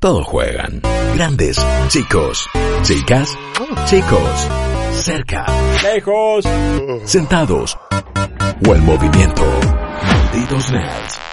Todos juegan. Grandes, chicos, chicas, chicos, cerca, Lejos. sentados o en movimiento. Malditos nerds.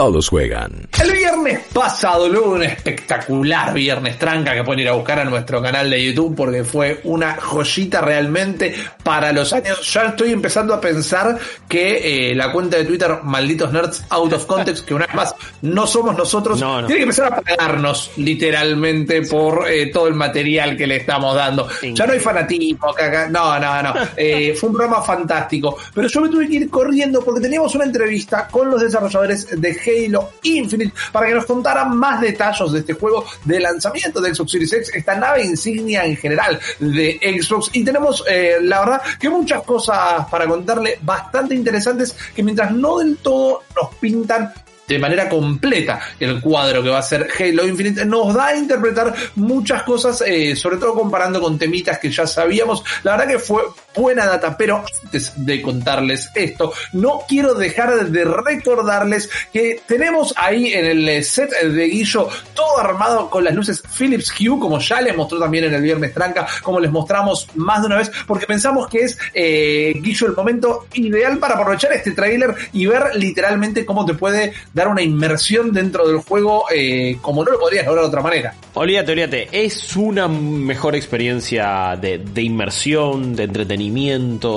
20, 20. Todos juegan. El viernes pasado, luego de un espectacular viernes tranca que pueden ir a buscar a nuestro canal de YouTube porque fue una joyita realmente para los años. Ya estoy empezando a pensar que eh, la cuenta de Twitter, malditos nerds out of context, que una vez más no somos nosotros, No, no. tiene que empezar a pagarnos literalmente por eh, todo el material que le estamos dando. Ya no hay fanatismo, caca- no, no, no. Eh, fue un programa fantástico. Pero yo me tuve que ir corriendo porque teníamos una entrevista con los desarrolladores de Halo Infinite para que nos contaran más detalles de este juego de lanzamiento de Xbox Series X, esta nave insignia en general de Xbox. Y tenemos, eh, la verdad, que muchas cosas para contarle bastante interesantes que mientras no del todo nos pintan de manera completa el cuadro que va a ser Halo Infinite nos da a interpretar muchas cosas, eh, sobre todo comparando con temitas que ya sabíamos. La verdad que fue buena data, pero antes de contarles esto, no quiero dejar de recordarles que tenemos ahí en el set de Guillo todo armado con las luces Philips Hue, como ya les mostró también en el Viernes Tranca, como les mostramos más de una vez, porque pensamos que es, eh, Guillo, el momento ideal para aprovechar este tráiler y ver literalmente cómo te puede dar una inmersión dentro del juego eh, como no lo podrías lograr de otra manera. Olvídate, olvídate. Es una mejor experiencia de inmersión, de entretenimiento,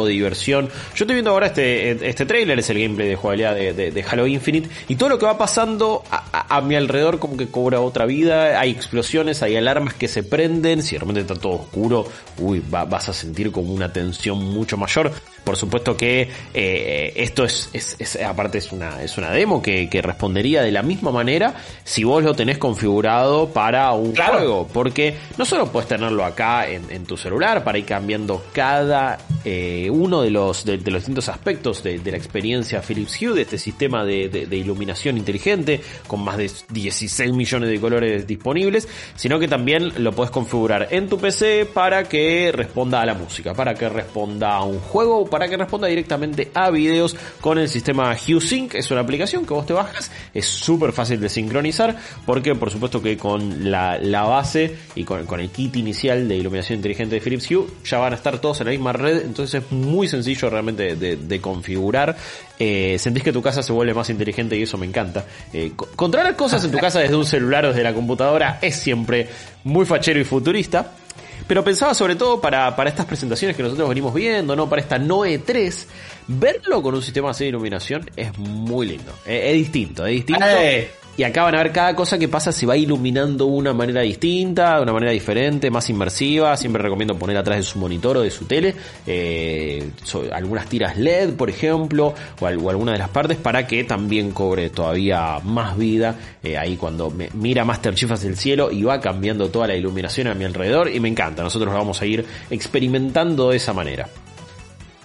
de diversión. Yo estoy viendo ahora este, este trailer, es el gameplay de jugabilidad de, de- Halo Infinite. Y todo lo que va pasando a, mi alrededor como que cobra otra vida. Hay explosiones, hay alarmas que se prenden. Si de repente está todo oscuro, uy, va- vas a sentir como una tensión mucho mayor. Por supuesto que eh, esto es, es- es- aparte es una, es una demo que, que respondería de la misma manera si vos lo tenés configurado para un Claro. juego. Porque no solo puedes tenerlo acá en, en tu celular para ir cambiando cada eh, uno de los, de, de los distintos aspectos de, de la experiencia Philips Hue, de este sistema de, de- de iluminación inteligente con más de 16 millones de colores disponibles, sino que también lo puedes configurar en tu PC para que responda a la música, para que responda a un juego, para que responda directamente a videos con el sistema HueSync. Es una aplicación que vos te bajas, es súper fácil de sincronizar, porque por supuesto que con la, la base y con, con el kit inicial de iluminación inteligente de Philips Hue ya van a estar todos en la misma red, entonces es muy sencillo realmente de, configurar. Eh, sentís que tu casa se vuelve más inteligente y eso me encanta. Eh, co- controlar cosas en tu casa desde un celular o desde la computadora es siempre muy fachero y futurista. Pero pensaba sobre todo para, para estas presentaciones que nosotros venimos viendo, ¿no? Para esta Noe 3, verlo con un sistema así de iluminación es muy lindo. Es distinto, es distinto. ¡Eh! Y acá van a ver cada cosa que pasa se va iluminando de una manera distinta, de una manera diferente, más inmersiva. Siempre recomiendo poner atrás de su monitor o de su tele eh, algunas tiras LED, por ejemplo, o, al- o alguna de las partes para que también cobre todavía más vida. eh, ahí cuando me, mira Master Chief hacia el cielo y va cambiando toda la iluminación a mi alrededor y me encanta. Nosotros vamos a ir experimentando de esa manera.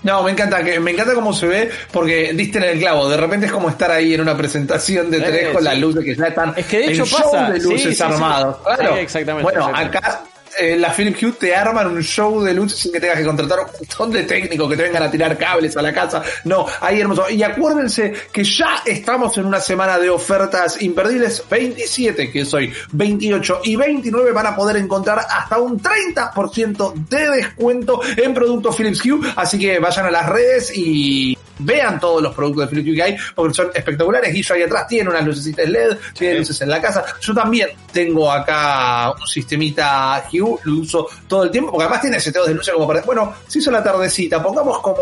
No, me encanta, que me encanta cómo se ve, porque diste en el clavo. De repente es como estar ahí en una presentación de tres con sí. las luces que ya están. Es que de hecho el show de luces sí, sí. armados. Claro. Exactamente, Bueno, exactamente. acá eh, la Film Hue te arman un show de luces sin que tengas que contratar un montón de técnicos que te vengan a tirar cables a la casa. No, ahí hermoso. Y acuérdense que ya estamos en una semana de ofertas imperdibles. 27, que soy 28 y 29 van a poder encontrar hasta un 30% de descuento en productos Philips Hue. Así que vayan a las redes y vean todos los productos de Philips que hay, porque son espectaculares. Guillo ahí atrás tiene unas lucecitas LED, tiene luces en la casa. Yo también tengo acá un sistemita Hue, lo uso todo el tiempo, porque además tiene seteos de luces como para, bueno, se hizo la tardecita, pongamos como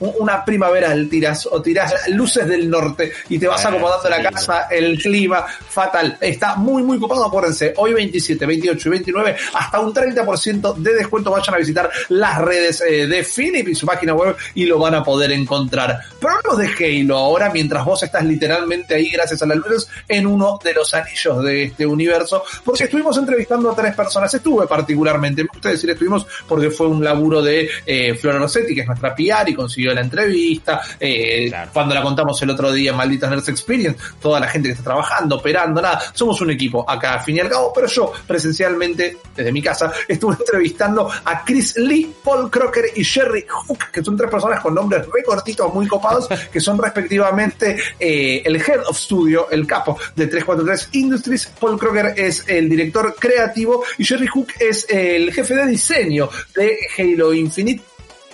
un- una primaveral, tiras, o tirás luces del norte y te vas Ah, acomodando la casa, el clima, fatal. Está muy, muy copado, acuérdense, hoy 27, 28 y 29, hasta un 30% de descuento. Vayan a visitar las redes eh, de Philip y su página web y lo van a poder encontrar. Pero hablamos de Halo ahora, mientras vos estás literalmente ahí, gracias a las luces, en uno de los anillos de este universo, porque estuvimos entrevistando a tres personas. Estuve particularmente, me gusta decir estuvimos porque fue un laburo de eh, Flora Rossetti, que es nuestra PR y consiguió la entrevista. eh, Claro. Cuando la contamos el otro día Malditas Nerds Experience, toda la gente que está trabajando, operando, nada. Somos un equipo acá, al fin y al cabo, pero yo presencialmente, desde mi casa, estuve entrevistando a Chris Lee, Paul Crocker y Jerry Hook, que son tres personas con nombres recortitos, muy copados, que son respectivamente eh, el Head of Studio, el capo de 343 Industries, Paul Kroger es el director creativo y Jerry Hook es el jefe de diseño de Halo Infinite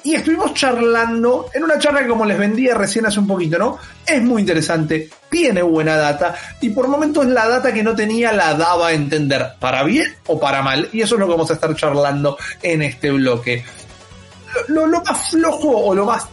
y estuvimos charlando en una charla que como les vendía recién hace un poquito, ¿no? Es muy interesante, tiene buena data y por momentos la data que no tenía la daba a entender, para bien o para mal. Y eso es lo que vamos a estar charlando en este bloque. Lo, lo más flojo o lo más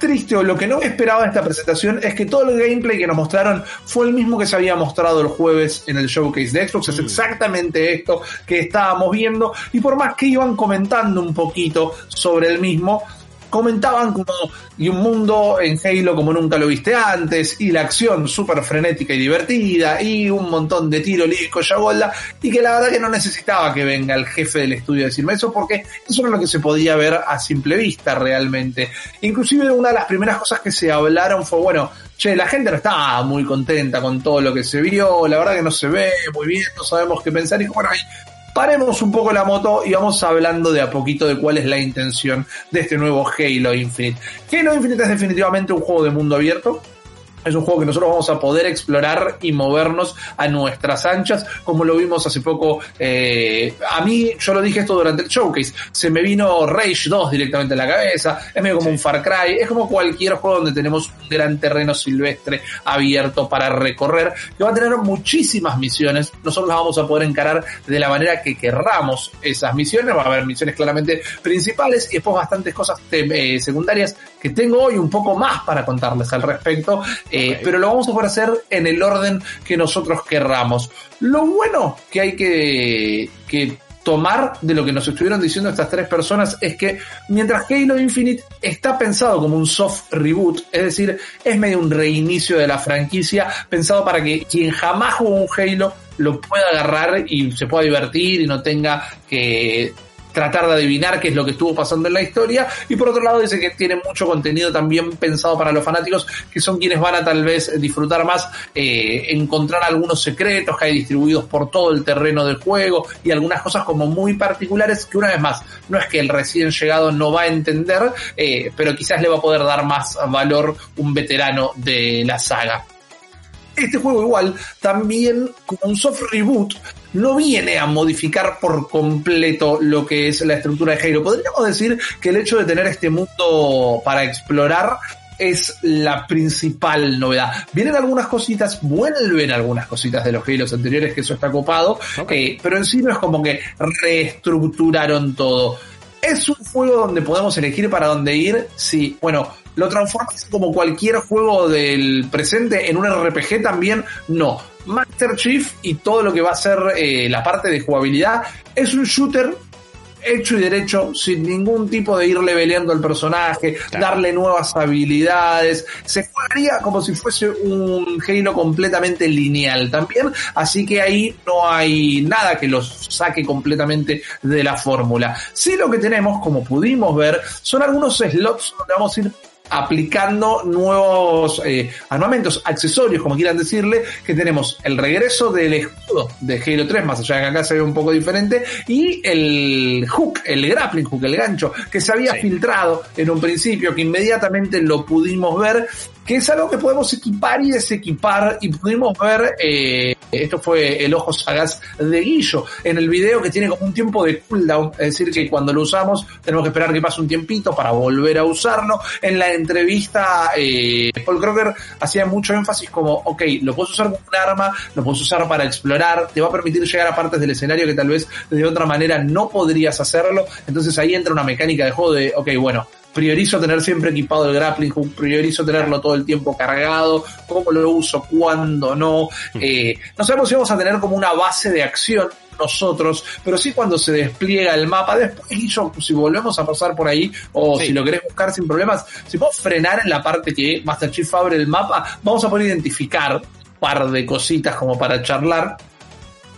triste o lo que no esperaba de esta presentación es que todo el gameplay que nos mostraron fue el mismo que se había mostrado el jueves en el showcase de Xbox. Es mm. exactamente esto que estábamos viendo. Y por más que iban comentando un poquito sobre el mismo, comentaban como y un mundo en Halo como nunca lo viste antes y la acción súper frenética y divertida y un montón de tiro lírico yagola y que la verdad que no necesitaba que venga el jefe del estudio a decirme eso porque eso era lo que se podía ver a simple vista realmente. Inclusive una de las primeras cosas que se hablaron fue bueno, che, la gente no estaba muy contenta con todo lo que se vio, la verdad que no se ve muy bien, no sabemos qué pensar y bueno, paremos un poco la moto y vamos hablando de a poquito de cuál es la intención de este nuevo Halo Infinite. Halo Infinite es definitivamente un juego de mundo abierto es un juego que nosotros vamos a poder explorar y movernos a nuestras anchas, como lo vimos hace poco. Eh, a mí, yo lo dije esto durante el showcase, se me vino Rage 2 directamente en la cabeza, es medio como un Far Cry, es como cualquier juego donde tenemos un gran terreno silvestre abierto para recorrer, que va a tener muchísimas misiones, nosotros las vamos a poder encarar de la manera que querramos esas misiones, va a haber misiones claramente principales y después bastantes cosas eh, secundarias que tengo hoy un poco más para contarles al respecto. Eh, pero lo vamos a poder hacer en el orden que nosotros querramos. Lo bueno que hay que, que tomar de lo que nos estuvieron diciendo estas tres personas es que mientras Halo Infinite está pensado como un soft reboot, es decir, es medio un reinicio de la franquicia, pensado para que quien jamás jugó un Halo lo pueda agarrar y se pueda divertir y no tenga que tratar de adivinar qué es lo que estuvo pasando en la historia. Y por otro lado dice que tiene mucho contenido también pensado para los fanáticos, que son quienes van a tal vez disfrutar más, eh, encontrar algunos secretos que hay distribuidos por todo el terreno del juego y algunas cosas como muy particulares que una vez más, no es que el recién llegado no va a entender, eh, pero quizás le va a poder dar más valor un veterano de la saga. Este juego igual, también como un soft reboot, no viene a modificar por completo lo que es la estructura de Halo. Podríamos decir que el hecho de tener este mundo para explorar es la principal novedad. Vienen algunas cositas, vuelven algunas cositas de los Halo anteriores, que eso está copado, eh, pero en sí no es como que reestructuraron todo. ¿Es un juego donde podemos elegir para dónde ir? Sí. Bueno, ¿lo transformas como cualquier juego del presente en un RPG también? No. Master Chief y todo lo que va a ser eh, la parte de jugabilidad es un shooter hecho y derecho, sin ningún tipo de ir leveleando al personaje, darle nuevas habilidades. Se jugaría como si fuese un Halo completamente lineal también, así que ahí no hay nada que los saque completamente de la fórmula. Sí lo que tenemos, como pudimos ver, son algunos slots donde vamos a ir aplicando nuevos eh, armamentos, accesorios, como quieran decirle, que tenemos el regreso del escudo de Halo 3, más allá de que acá se ve un poco diferente, y el hook, el grappling hook, el gancho, que se había filtrado en un principio, que inmediatamente lo pudimos ver, que es algo que podemos equipar y desequipar, y pudimos ver eh, esto fue el ojo sagaz de Guillo en el video que tiene como un tiempo de cooldown, es decir, que cuando lo usamos tenemos que esperar que pase un tiempito para volver a usarlo. En la entrevista, eh, Paul Crocker hacía mucho énfasis como, ok, lo puedes usar como un arma, lo puedes usar para explorar, te va a permitir llegar a partes del escenario que tal vez de otra manera no podrías hacerlo. Entonces ahí entra una mecánica de juego de, ok, bueno, priorizo tener siempre equipado el grappling hook, priorizo tenerlo todo el tiempo cargado, cómo lo uso, cuándo no. Eh, no sabemos si vamos a tener como una base de acción nosotros, pero sí cuando se despliega el mapa, después si volvemos a pasar por ahí, o si lo querés buscar sin problemas, si podemos frenar en la parte que Master Chief abre el mapa, vamos a poder identificar un par de cositas como para charlar,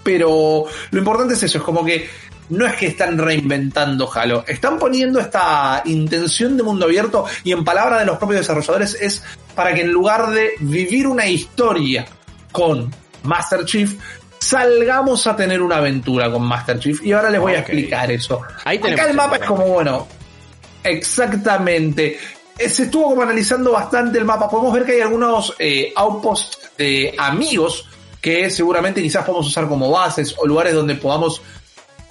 pero lo importante es eso, es como que no es que están reinventando Halo, están poniendo esta intención de mundo abierto y en palabras de los propios desarrolladores es para que en lugar de vivir una historia con Master Chief, salgamos a tener una aventura con Master Chief. Y ahora les voy a explicar eso. Acá el mapa es como, bueno, exactamente. se estuvo como analizando bastante el mapa. Podemos ver que hay algunos eh, outposts de amigos que seguramente quizás podemos usar como bases o lugares donde podamos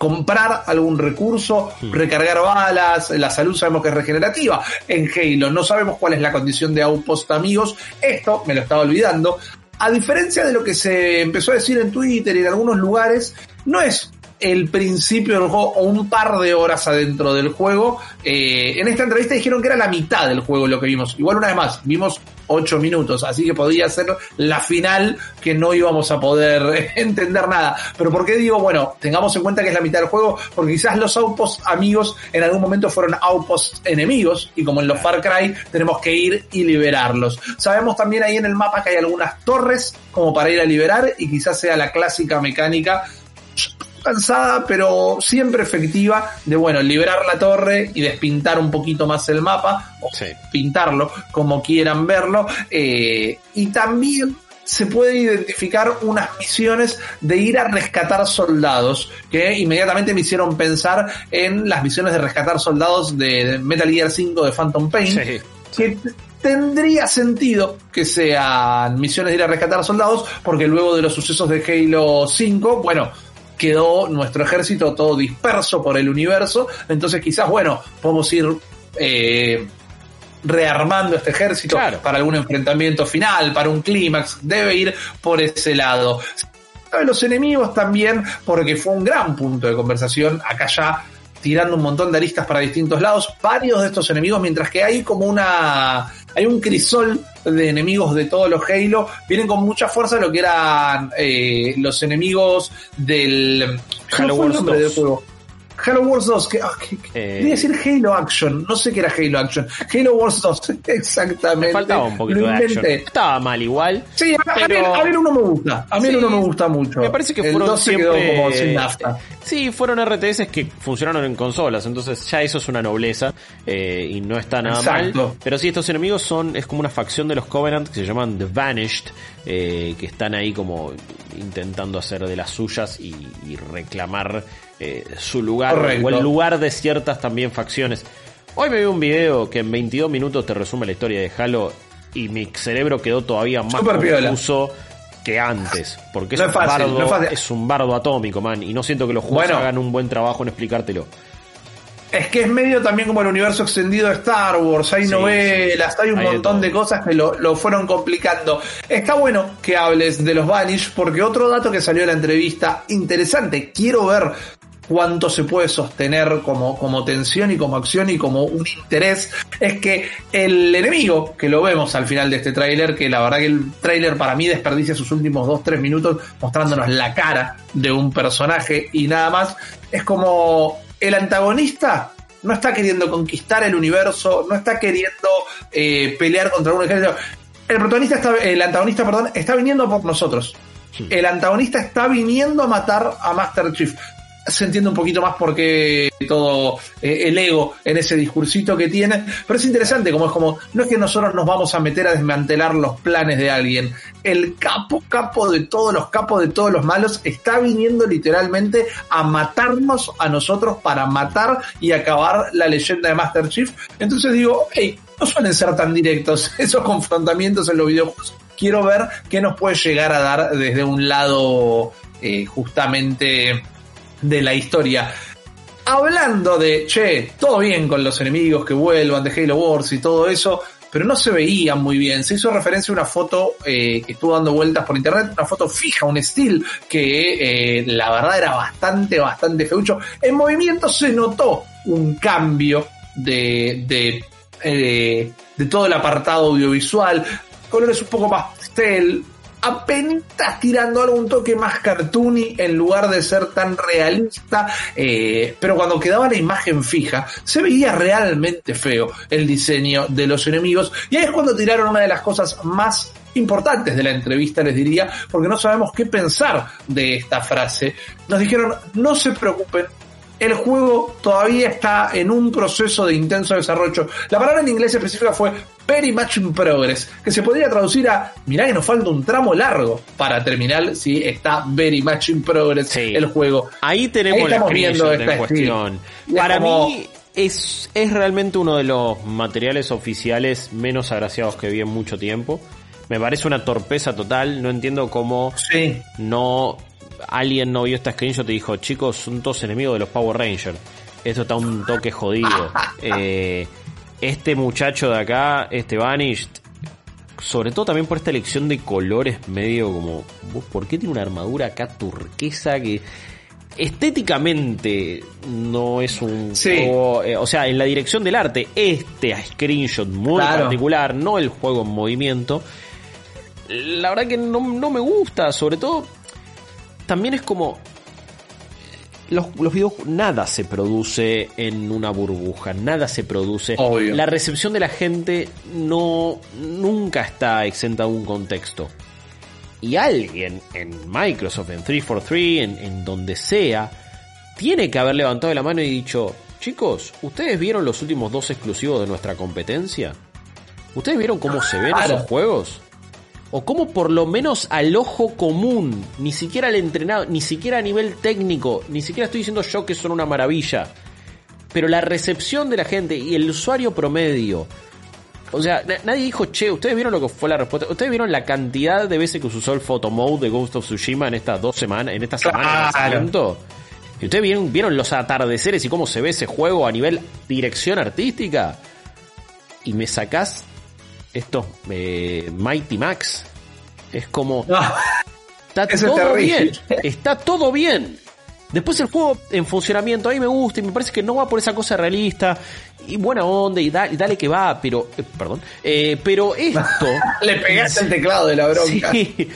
comprar algún recurso, hmm. recargar balas, la salud sabemos que es regenerativa. En Halo no sabemos cuál es la condición de outpost amigos, esto me lo estaba olvidando. A diferencia de lo que se empezó a decir en Twitter y en algunos lugares, no es el principio del juego un par de horas adentro del juego. Eh, en esta entrevista dijeron que era la mitad del juego lo que vimos. Igual una vez más, vimos 8 minutos, así que podría ser la final que no íbamos a poder entender nada. Pero ¿por qué digo, bueno, tengamos en cuenta que es la mitad del juego? Porque quizás los outposts amigos en algún momento fueron outposts enemigos y como en los Far Cry tenemos que ir y liberarlos. Sabemos también ahí en el mapa que hay algunas torres como para ir a liberar y quizás sea la clásica mecánica cansada, pero siempre efectiva, de bueno, liberar la torre y despintar un poquito más el mapa, o pintarlo como quieran verlo, eh, y también se puede identificar unas misiones de ir a rescatar soldados, que inmediatamente me hicieron pensar en las misiones de rescatar soldados de Metal Gear 5 de Phantom Pain, que tendría sentido que sean misiones de ir a rescatar soldados, porque luego de los sucesos de Halo 5, bueno, quedó nuestro ejército todo disperso por el universo, entonces quizás, bueno, podemos ir eh, rearmando este ejército para algún enfrentamiento final, para un clímax, debe ir por ese lado. Los enemigos también, porque fue un gran punto de conversación, acá ya tirando un montón de aristas para distintos lados, varios de estos enemigos, mientras que hay como una hay un crisol de enemigos de todos los Halo. Vienen con mucha fuerza lo que eran eh, los enemigos del. Halo Wars Del juego? Halo Wars 2, que, eh, quería decir Halo Action, no sé qué era Halo Action. Halo Wars 2, exactamente. Me faltaba un poquito de action. Estaba mal igual. Sí, a, pero... a, mí, uno me gusta. A mí uno me gusta mucho. Me parece que fueron siempre... como sin nafta. Sí, fueron RTS que funcionaron en consolas, entonces ya eso es una nobleza eh, y no está nada mal. Pero sí, estos enemigos son, es como una facción de los Covenant que se llaman The Vanished, eh, que están ahí como intentando hacer de las suyas y, y reclamar eh, su lugar o el lugar de ciertas también facciones. Hoy me vi un video que en 22 minutos te resume la historia de Halo y mi cerebro quedó todavía más confuso que antes. Porque es, un bardo, es un bardo atómico, man. Y no siento que los juegos hagan un buen trabajo en explicártelo. Es que es medio también como el universo extendido de Star Wars, hay novelas, hay un montón de, cosas que lo, lo, fueron complicando. Está bueno que hables de los Vanish, porque otro dato que salió en la entrevista, interesante, quiero ver cuánto se puede sostener como, como tensión y como acción y como un interés, es que el enemigo, que lo vemos al final de este tráiler, que la verdad que el tráiler para mí desperdicia sus últimos 2-3 minutos mostrándonos la cara de un personaje y nada más, es como el antagonista no está queriendo conquistar el universo, no está queriendo eh, pelear contra un ejército. El protagonista está, el antagonista, perdón, está viniendo por nosotros. El antagonista está viniendo a matar a Master Chief se entiende un poquito más porque todo eh, el ego en ese discursito que tiene, pero es interesante como es como, no es que nosotros nos vamos a meter a desmantelar los planes de alguien, el capo, capo de todos los capos de todos los malos está viniendo literalmente a matarnos a nosotros para matar y acabar la leyenda de Master Chief, entonces digo, hey, no suelen ser tan directos esos confrontamientos en los videojuegos, quiero ver qué nos puede llegar a dar desde un lado eh, justamente de la historia. Hablando de, che, todo bien con los enemigos que vuelvan de Halo Wars y todo eso, pero no se veían muy bien. Se hizo referencia a una foto eh, que estuvo dando vueltas por internet, una foto fija, un estilo que eh, la verdad era bastante, bastante feucho. En movimiento se notó un cambio de, de, eh, de todo el apartado audiovisual, colores un poco más pastel, apenas tirando algún toque más cartoony en lugar de ser tan realista, eh, pero cuando quedaba la imagen fija, se veía realmente feo el diseño de los enemigos, y ahí es cuando tiraron una de las cosas más importantes de la entrevista, les diría, porque no sabemos qué pensar de esta frase. Nos dijeron, no se preocupen, el juego todavía está en un proceso de intenso desarrollo. La palabra en inglés específica fue very much in progress, que se podría traducir a, mirá que nos falta un tramo largo para terminar, si está very much in progress el juego. Ahí tenemos la cuestión. Para mí, es, es realmente uno de los materiales oficiales menos agraciados que vi en mucho tiempo. Me parece una torpeza total. No entiendo cómo Sí. no alguien no vio esta screenshot y dijo, chicos, son todos enemigos de los Power Rangers. Esto está un toque jodido. Eh, este muchacho de acá, este Vanished, sobre todo también por esta elección de colores medio como, ¿vos por qué tiene una armadura acá turquesa que estéticamente no es un Sí. juego, eh, o sea, en la dirección del arte, este screenshot muy Claro. particular, no el juego en movimiento, la verdad que no, no me gusta, sobre todo también es como los, los videojuegos, nada se produce en una burbuja, nada se produce. Obvio. La recepción de la gente no nunca está exenta de un contexto. Y alguien en Microsoft, en 343, en, en donde sea, tiene que haber levantado la mano y dicho, chicos, ¿ustedes vieron los últimos dos exclusivos de nuestra competencia? ¿Ustedes vieron cómo se ven Claro. esos juegos? O cómo por lo menos al ojo común, ni siquiera al entrenado, ni siquiera a nivel técnico, ni siquiera estoy diciendo yo que son una maravilla, pero la recepción de la gente y el usuario promedio. O sea, na- nadie dijo, che, ¿ustedes vieron lo que fue la respuesta? ¿Ustedes vieron la cantidad de veces que se usó el photo mode de Ghost of Tsushima en estas dos semanas, en esta semana de Claro. ¿Y ustedes vieron, vieron los atardeceres y cómo se ve ese juego a nivel dirección artística? Y me sacás esto, eh, Mighty Max. Es como, No. Está todo terrible. bien. Está todo bien. Después el juego en funcionamiento, a mí me gusta y me parece que no va por esa cosa realista y buena onda y, da- y dale que va, pero, eh, perdón, eh, pero esto... Le pegaste el teclado de la bronca. Sí,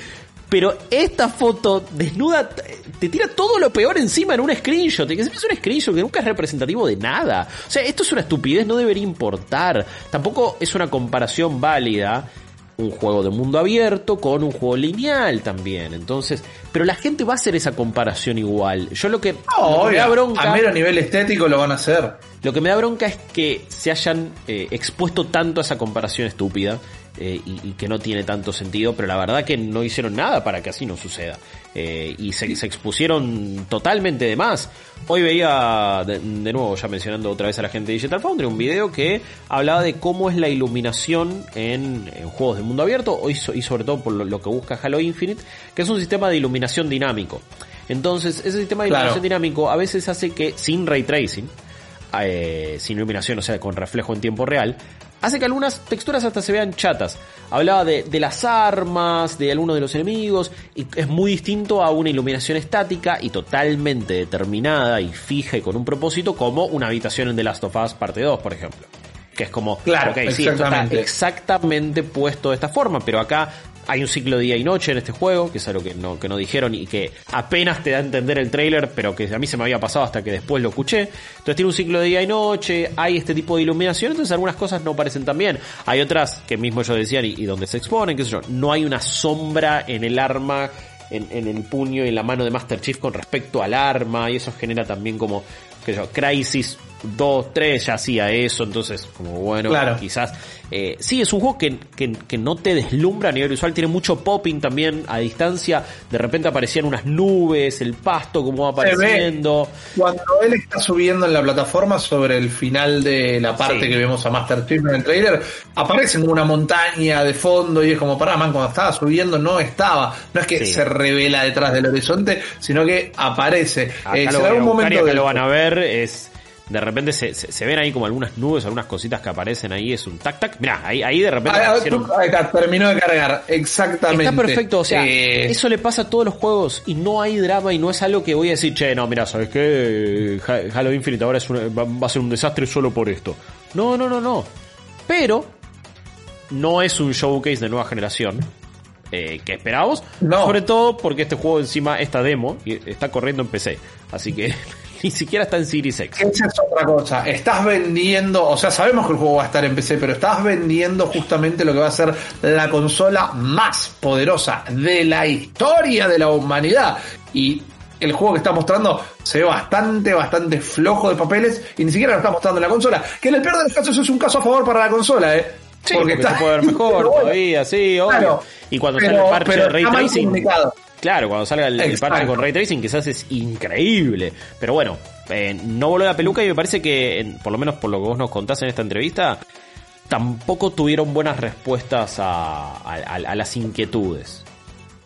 pero esta foto desnuda te- tira todo lo peor encima en un screenshot. Y que es un screenshot que nunca es representativo de nada. O sea, esto es una estupidez, no debería importar. Tampoco es una comparación válida un juego de mundo abierto con un juego lineal también. Entonces, pero la gente va a hacer esa comparación igual. Yo lo que, lo que me da bronca. a mero nivel estético lo van a hacer. Lo que me da bronca es que se hayan eh, expuesto tanto a esa comparación estúpida eh, y, y que no tiene tanto sentido, pero la verdad que no hicieron nada para que así no suceda. Eh, y se, se expusieron totalmente de más. Hoy veía, de, de nuevo, ya mencionando otra vez a la gente de Digital Foundry, un video que hablaba de cómo es la iluminación en, en juegos de mundo abierto y, so- y sobre todo por lo, lo que busca Halo Infinite, que es un sistema de iluminación dinámico. Entonces, ese sistema de Claro. iluminación dinámico a veces hace que, sin ray tracing, eh, sin iluminación, o sea, con reflejo en tiempo real, hace que algunas texturas hasta se vean chatas. Hablaba de, de las armas, de algunos de los enemigos, y es muy distinto a una iluminación estática y totalmente determinada y fija y con un propósito, como una habitación en The Last of Us parte 2, por ejemplo. Que es como, Claro, ok, sí, esto está exactamente puesto de esta forma, pero acá hay un ciclo día y noche en este juego, que es algo que no, que no dijeron y que apenas te da a entender el trailer, pero que a mí se me había pasado hasta que después lo escuché. Entonces tiene un ciclo de día y noche, hay este tipo de iluminación, entonces algunas cosas no parecen tan bien. Hay otras que mismo ellos decían y, donde se exponen, qué sé yo, no hay una sombra en el arma. En, en el puño y en la mano de Master Chief con respecto al arma y eso genera también como sé yo, Crisis 2, 3 ya hacía eso, entonces como bueno, Claro. quizás. Eh, sí, es un juego que, que, que no te deslumbra a nivel visual, tiene mucho popping también a distancia, de repente aparecían unas nubes, el pasto como va apareciendo. Cuando él está subiendo en la plataforma sobre el final de la parte Sí. que vemos a Master Chief en el trailer, aparece como una montaña de fondo y es como, pará, man, cuando estaba subiendo no estaba. No es que Sí. se revela detrás del horizonte, sino que aparece. Eh, lo, momento del- lo van a ver, es... De repente se, se, se ven ahí como algunas nubes, algunas cositas que aparecen ahí, es un tac tac. Mirá, ahí, ahí de repente Ah, aparecieron- tú- ahí está, terminó de cargar, exactamente. Está perfecto, o sea, Eh, eso le pasa a todos los juegos y no hay drama y no es algo que voy a decir, che, no, mira, ¿sabes qué? Ha- Halo Infinite ahora es una- va, va a ser un desastre solo por esto. No, no, no, no. Pero no es un showcase de nueva generación eh, que esperábamos. No. Sobre todo porque este juego encima, esta demo, está corriendo en PC. Así que ni siquiera está en Series X. Esa es otra cosa. Estás vendiendo, o sea, sabemos que el juego va a estar en PC, pero estás vendiendo justamente lo que va a ser la consola más poderosa de la historia de la humanidad. Y el juego que está mostrando se ve bastante, bastante flojo de papeles y ni siquiera lo está mostrando en la consola. Que en el peor de los casos es un caso a favor para la consola, ¿eh? Sí, porque, se puede ver mejor bueno, todavía, sí, obvio. Claro, y cuando pero- sale el parche de Ray está Tracing. Claro, cuando salga el, el con Ray Tracing quizás es increíble. Pero bueno, eh, no voló la peluca y me parece que, por lo menos por lo que vos nos contás en esta entrevista, tampoco tuvieron buenas respuestas a las inquietudes.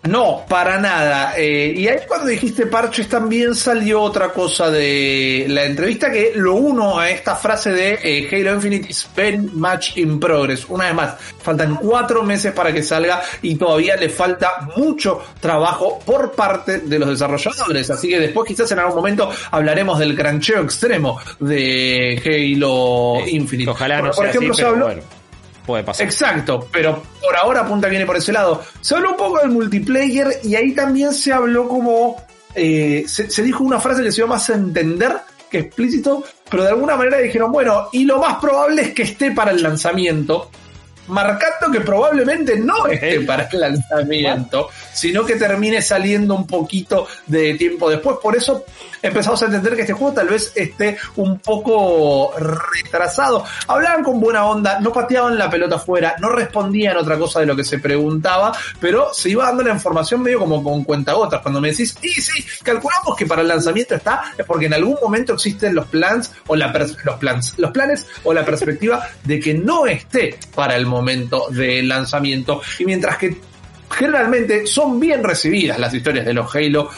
No, para nada. Eh, y ahí cuando dijiste parches también salió otra cosa de la entrevista que lo uno a esta frase de eh, Halo Infinite is very much in progress. Una vez más, faltan cuatro meses para que salga y todavía le falta mucho trabajo por parte de los desarrolladores. Así que después quizás en algún momento hablaremos del crancheo extremo de Halo Infinite. Ojalá no por, ejemplo, se habló... Exacto, pero por ahora punta viene por ese lado. Se habló un poco del multiplayer y ahí también se habló como... Eh, se, dijo una frase que se dio más a entender que explícito, pero de alguna manera dijeron, bueno, y lo más probable es que esté para el lanzamiento, marcando que probablemente no esté para el lanzamiento, sino que termine saliendo un poquito de tiempo después. Por eso empezamos a entender que este juego tal vez esté un poco retrasado. Hablaban con buena onda, no pateaban la pelota fuera, no respondían otra cosa de lo que se preguntaba, pero se iba dando la información medio como con cuentagotas. Cuando me decís, y sí, calculamos que para el lanzamiento está, es porque en algún momento existen los plans o la los plans, los planes o la perspectiva de que no esté para el momento de lanzamiento. Y mientras que generalmente son bien recibidas las historias de los Halo,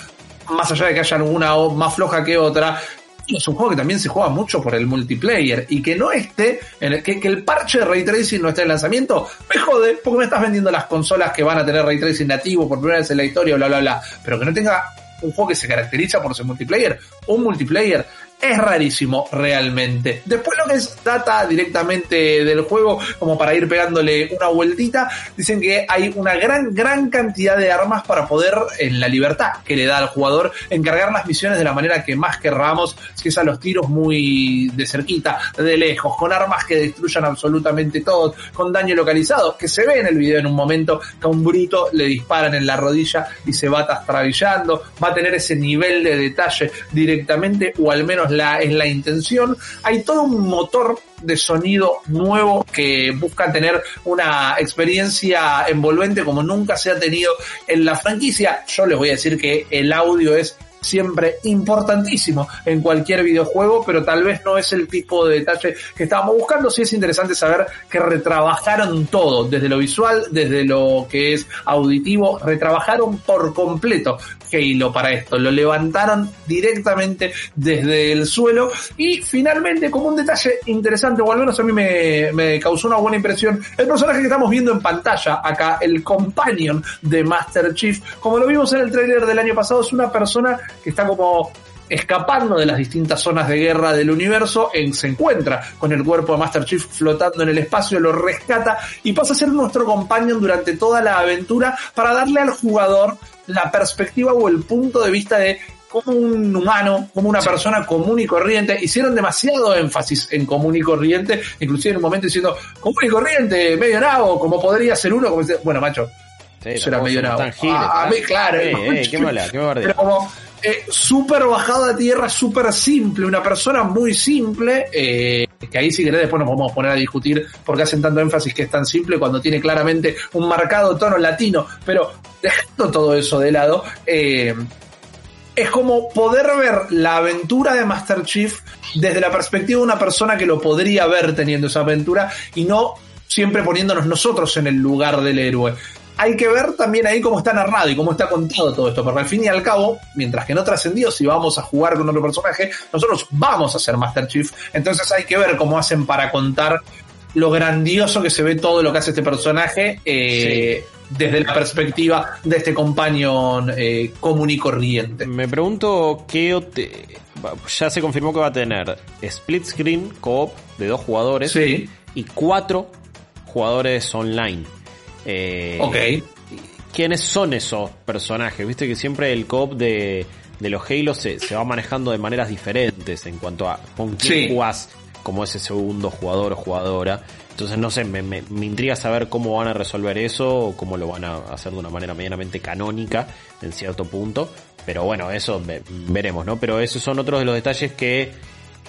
más allá de que haya una más floja que otra, es un juego que también se juega mucho por el multiplayer y que no esté, en el, que, el parche de Ray Tracing no esté en lanzamiento, me jode porque me estás vendiendo las consolas que van a tener Ray Tracing nativo por primera vez en la historia, bla, bla, bla, pero que no tenga un juego que se caracteriza por su multiplayer, un multiplayer es rarísimo realmente. Después lo que es data directamente del juego, como para ir pegándole una vueltita, dicen que hay una gran, gran cantidad de armas para poder, en la libertad que le da al jugador, encargar las misiones de la manera que más querramos, si es a los tiros muy de cerquita, de lejos, con armas que destruyan absolutamente todo, con daño localizado, que se ve en el video en un momento que a un bruto le disparan en la rodilla y se va trastabillando, va a tener ese nivel de detalle directamente, o al menos la, es la intención. Hay todo un motor de sonido nuevo que busca tener una experiencia envolvente como nunca se ha tenido en la franquicia. Yo les voy a decir que el audio es siempre importantísimo en cualquier videojuego, pero tal vez no es el tipo de detalle que estábamos buscando. Sí es interesante saber que retrabajaron todo, desde lo visual, desde lo que es auditivo, retrabajaron por completo Halo para esto, lo levantaron directamente desde el suelo y finalmente como un detalle interesante, o al menos a mí me, me causó una buena impresión, el personaje que estamos viendo en pantalla acá, el companion de Master Chief, como lo vimos en el trailer del año pasado, es una persona que está como escapando de las distintas zonas de guerra del universo, en, se encuentra con el cuerpo de Master Chief flotando en el espacio, lo rescata y pasa a ser nuestro compañero durante toda la aventura para darle al jugador la perspectiva o el punto de vista de como un humano, como una persona común y corriente. Hicieron demasiado énfasis en común y corriente, inclusive en un momento diciendo común y corriente, medio nabo, como podría ser uno, como bueno, macho. eso era medio nabo. Ah, claro. qué mala, qué Pero como eh, súper bajado a tierra, súper simple, una persona muy simple, eh, que ahí si querés después nos a poner a discutir porque hacen tanto énfasis que es tan simple cuando tiene claramente un marcado tono latino, pero dejando todo eso de lado, eh, es como poder ver la aventura de Master Chief desde la perspectiva de una persona que lo podría ver teniendo esa aventura y no siempre poniéndonos nosotros en el lugar del héroe hay que ver también ahí cómo está narrado y cómo está contado todo esto, porque al fin y al cabo, mientras que no trascendió, si vamos a jugar con otro personaje, nosotros vamos a ser Master Chief, entonces hay que ver cómo hacen para contar lo grandioso que se ve todo lo que hace este personaje eh, desde la perspectiva de este compañero eh, común y corriente. Me pregunto qué ya se confirmó que va a tener split screen co-op de dos jugadores y cuatro jugadores online. Eh, ok. ¿Quiénes son esos personajes? Viste que siempre el co de, de los Halo se, se, va manejando de maneras diferentes en cuanto a con quién jugás como ese segundo jugador o jugadora. Entonces, no sé, me, me, me, intriga saber cómo van a resolver eso o cómo lo van a hacer de una manera medianamente canónica en cierto punto. Pero bueno, eso veremos, ¿no? Pero esos son otros de los detalles que,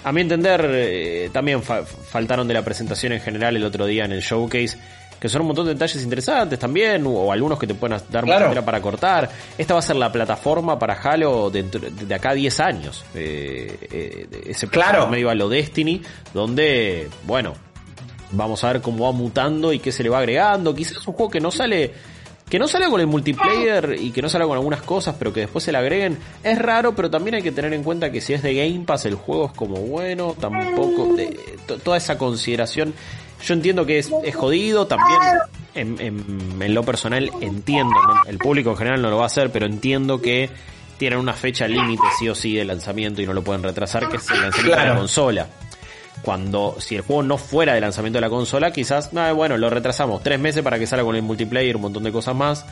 a mi entender, eh, también faltaron de la presentación en general el otro día en el showcase que son un montón de detalles interesantes también, o, algunos que te pueden dar claro. para cortar. Esta va a ser la plataforma para Halo dentro de acá a 10 años. Eh, eh, ese claro. medio a lo Destiny, donde, bueno, vamos a ver cómo va mutando y qué se le va agregando. Quizás es un juego que no sale que no salga con el multiplayer y que no salga con algunas cosas, pero que después se le agreguen, es raro, pero también hay que tener en cuenta que si es de Game Pass el juego es como bueno, tampoco, de, toda esa consideración, yo entiendo que es, jodido, también en, lo personal entiendo, el público en general no lo va a hacer, pero entiendo que tienen una fecha límite sí o sí de lanzamiento y no lo pueden retrasar, que es el lanzamiento de la consola cuando si el juego no fuera de lanzamiento de la consola, quizás, bueno, lo retrasamos tres meses para que salga con el multiplayer, un montón de cosas más.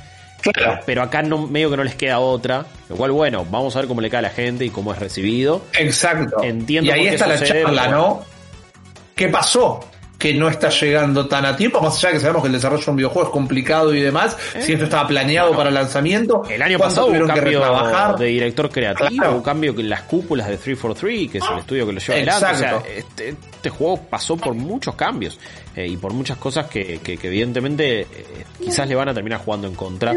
Pero acá no, medio que no les queda otra. Lo cual, bueno, vamos a ver cómo le cae a la gente y cómo es recibido. Exacto. Entiendo y ahí está la charla, ¿no? ¿Qué pasó? Que no está llegando tan a tiempo, más allá que sabemos que el desarrollo de un videojuego es complicado y demás, ¿Eh? si esto estaba planeado para el lanzamiento. El año pasado hubo un cambio de director creativo, un cambio en las cúpulas de 343, que es el estudio que lo lleva adelante. O sea, este, este, juego pasó por muchos cambios eh, y por muchas cosas que, que, evidentemente eh, quizás le van a terminar jugando en contra.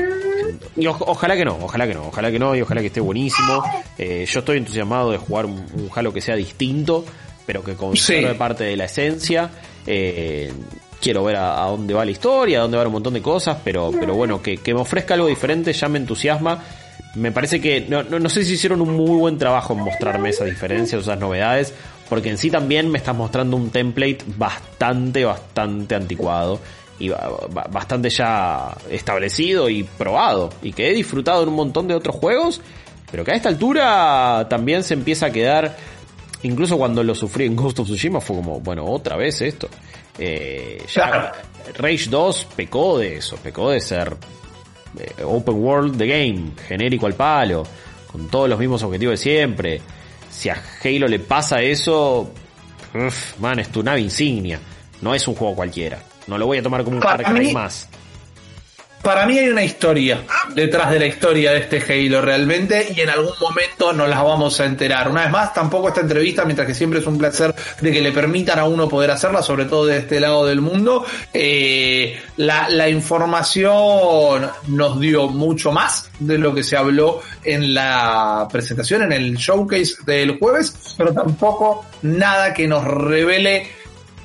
Y ojalá que no, ojalá que no, ojalá que no y ojalá que esté buenísimo. yo estoy entusiasmado de jugar un, un Halo que sea distinto pero que conserve parte de la esencia. Eh, quiero ver a, dónde va la historia, a dónde va un montón de cosas, pero, pero bueno, que, me ofrezca algo diferente ya me entusiasma. Me parece que, no, no, sé si hicieron un muy buen trabajo en mostrarme esas diferencias, esas novedades, porque en sí también me estás mostrando un template bastante, bastante anticuado y bastante ya establecido y probado, y que he disfrutado en un montón de otros juegos, pero que a esta altura también se empieza a quedar Incluso cuando lo sufrí en Ghost of Tsushima fue como, bueno, otra vez esto. Eh, ya Rage 2 pecó de eso, pecó de ser eh, open world the game, genérico al palo, con todos los mismos objetivos de siempre. Si a Halo le pasa eso, man, es tu nave insignia. No es un juego cualquiera. No lo voy a tomar como un Far Cry más para mí hay una historia detrás de la historia de este Halo realmente y en algún momento nos las vamos a enterar. Una vez más, tampoco esta entrevista, mientras que siempre es un placer de que le permitan a uno poder hacerla, sobre todo de este lado del mundo, eh, la, la información nos dio mucho más de lo que se habló en la presentación, en el showcase del jueves, pero tampoco nada que nos revele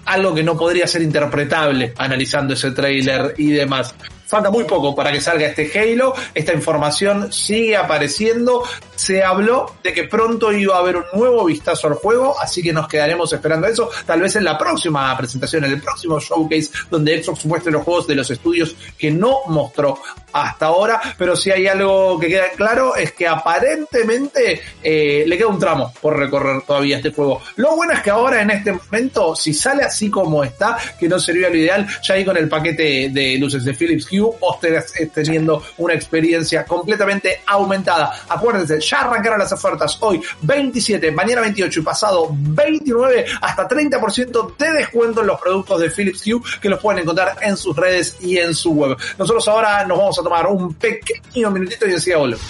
algo que no podría ser interpretable analizando ese trailer y demás. Falta muy poco para que salga este Halo. Esta información sigue apareciendo. Se habló de que pronto iba a haber un nuevo vistazo al juego, así que nos quedaremos esperando eso. Tal vez en la próxima presentación, en el próximo showcase, donde Xbox muestre los juegos de los estudios que no mostró hasta ahora. Pero si hay algo que queda claro es que aparentemente eh, le queda un tramo por recorrer todavía este juego. Lo bueno es que ahora en este momento, si sale así como está, que no sería lo ideal, ya ahí con el paquete de luces de Philips Hue o estés teniendo una experiencia completamente aumentada. Acuérdense, ya arrancaron las ofertas hoy 27, mañana 28 y pasado 29 hasta 30% de descuento en los productos de Philips Hue que los pueden encontrar en sus redes y en su web. Nosotros ahora nos vamos a tomar un pequeño minutito y decía volvemos.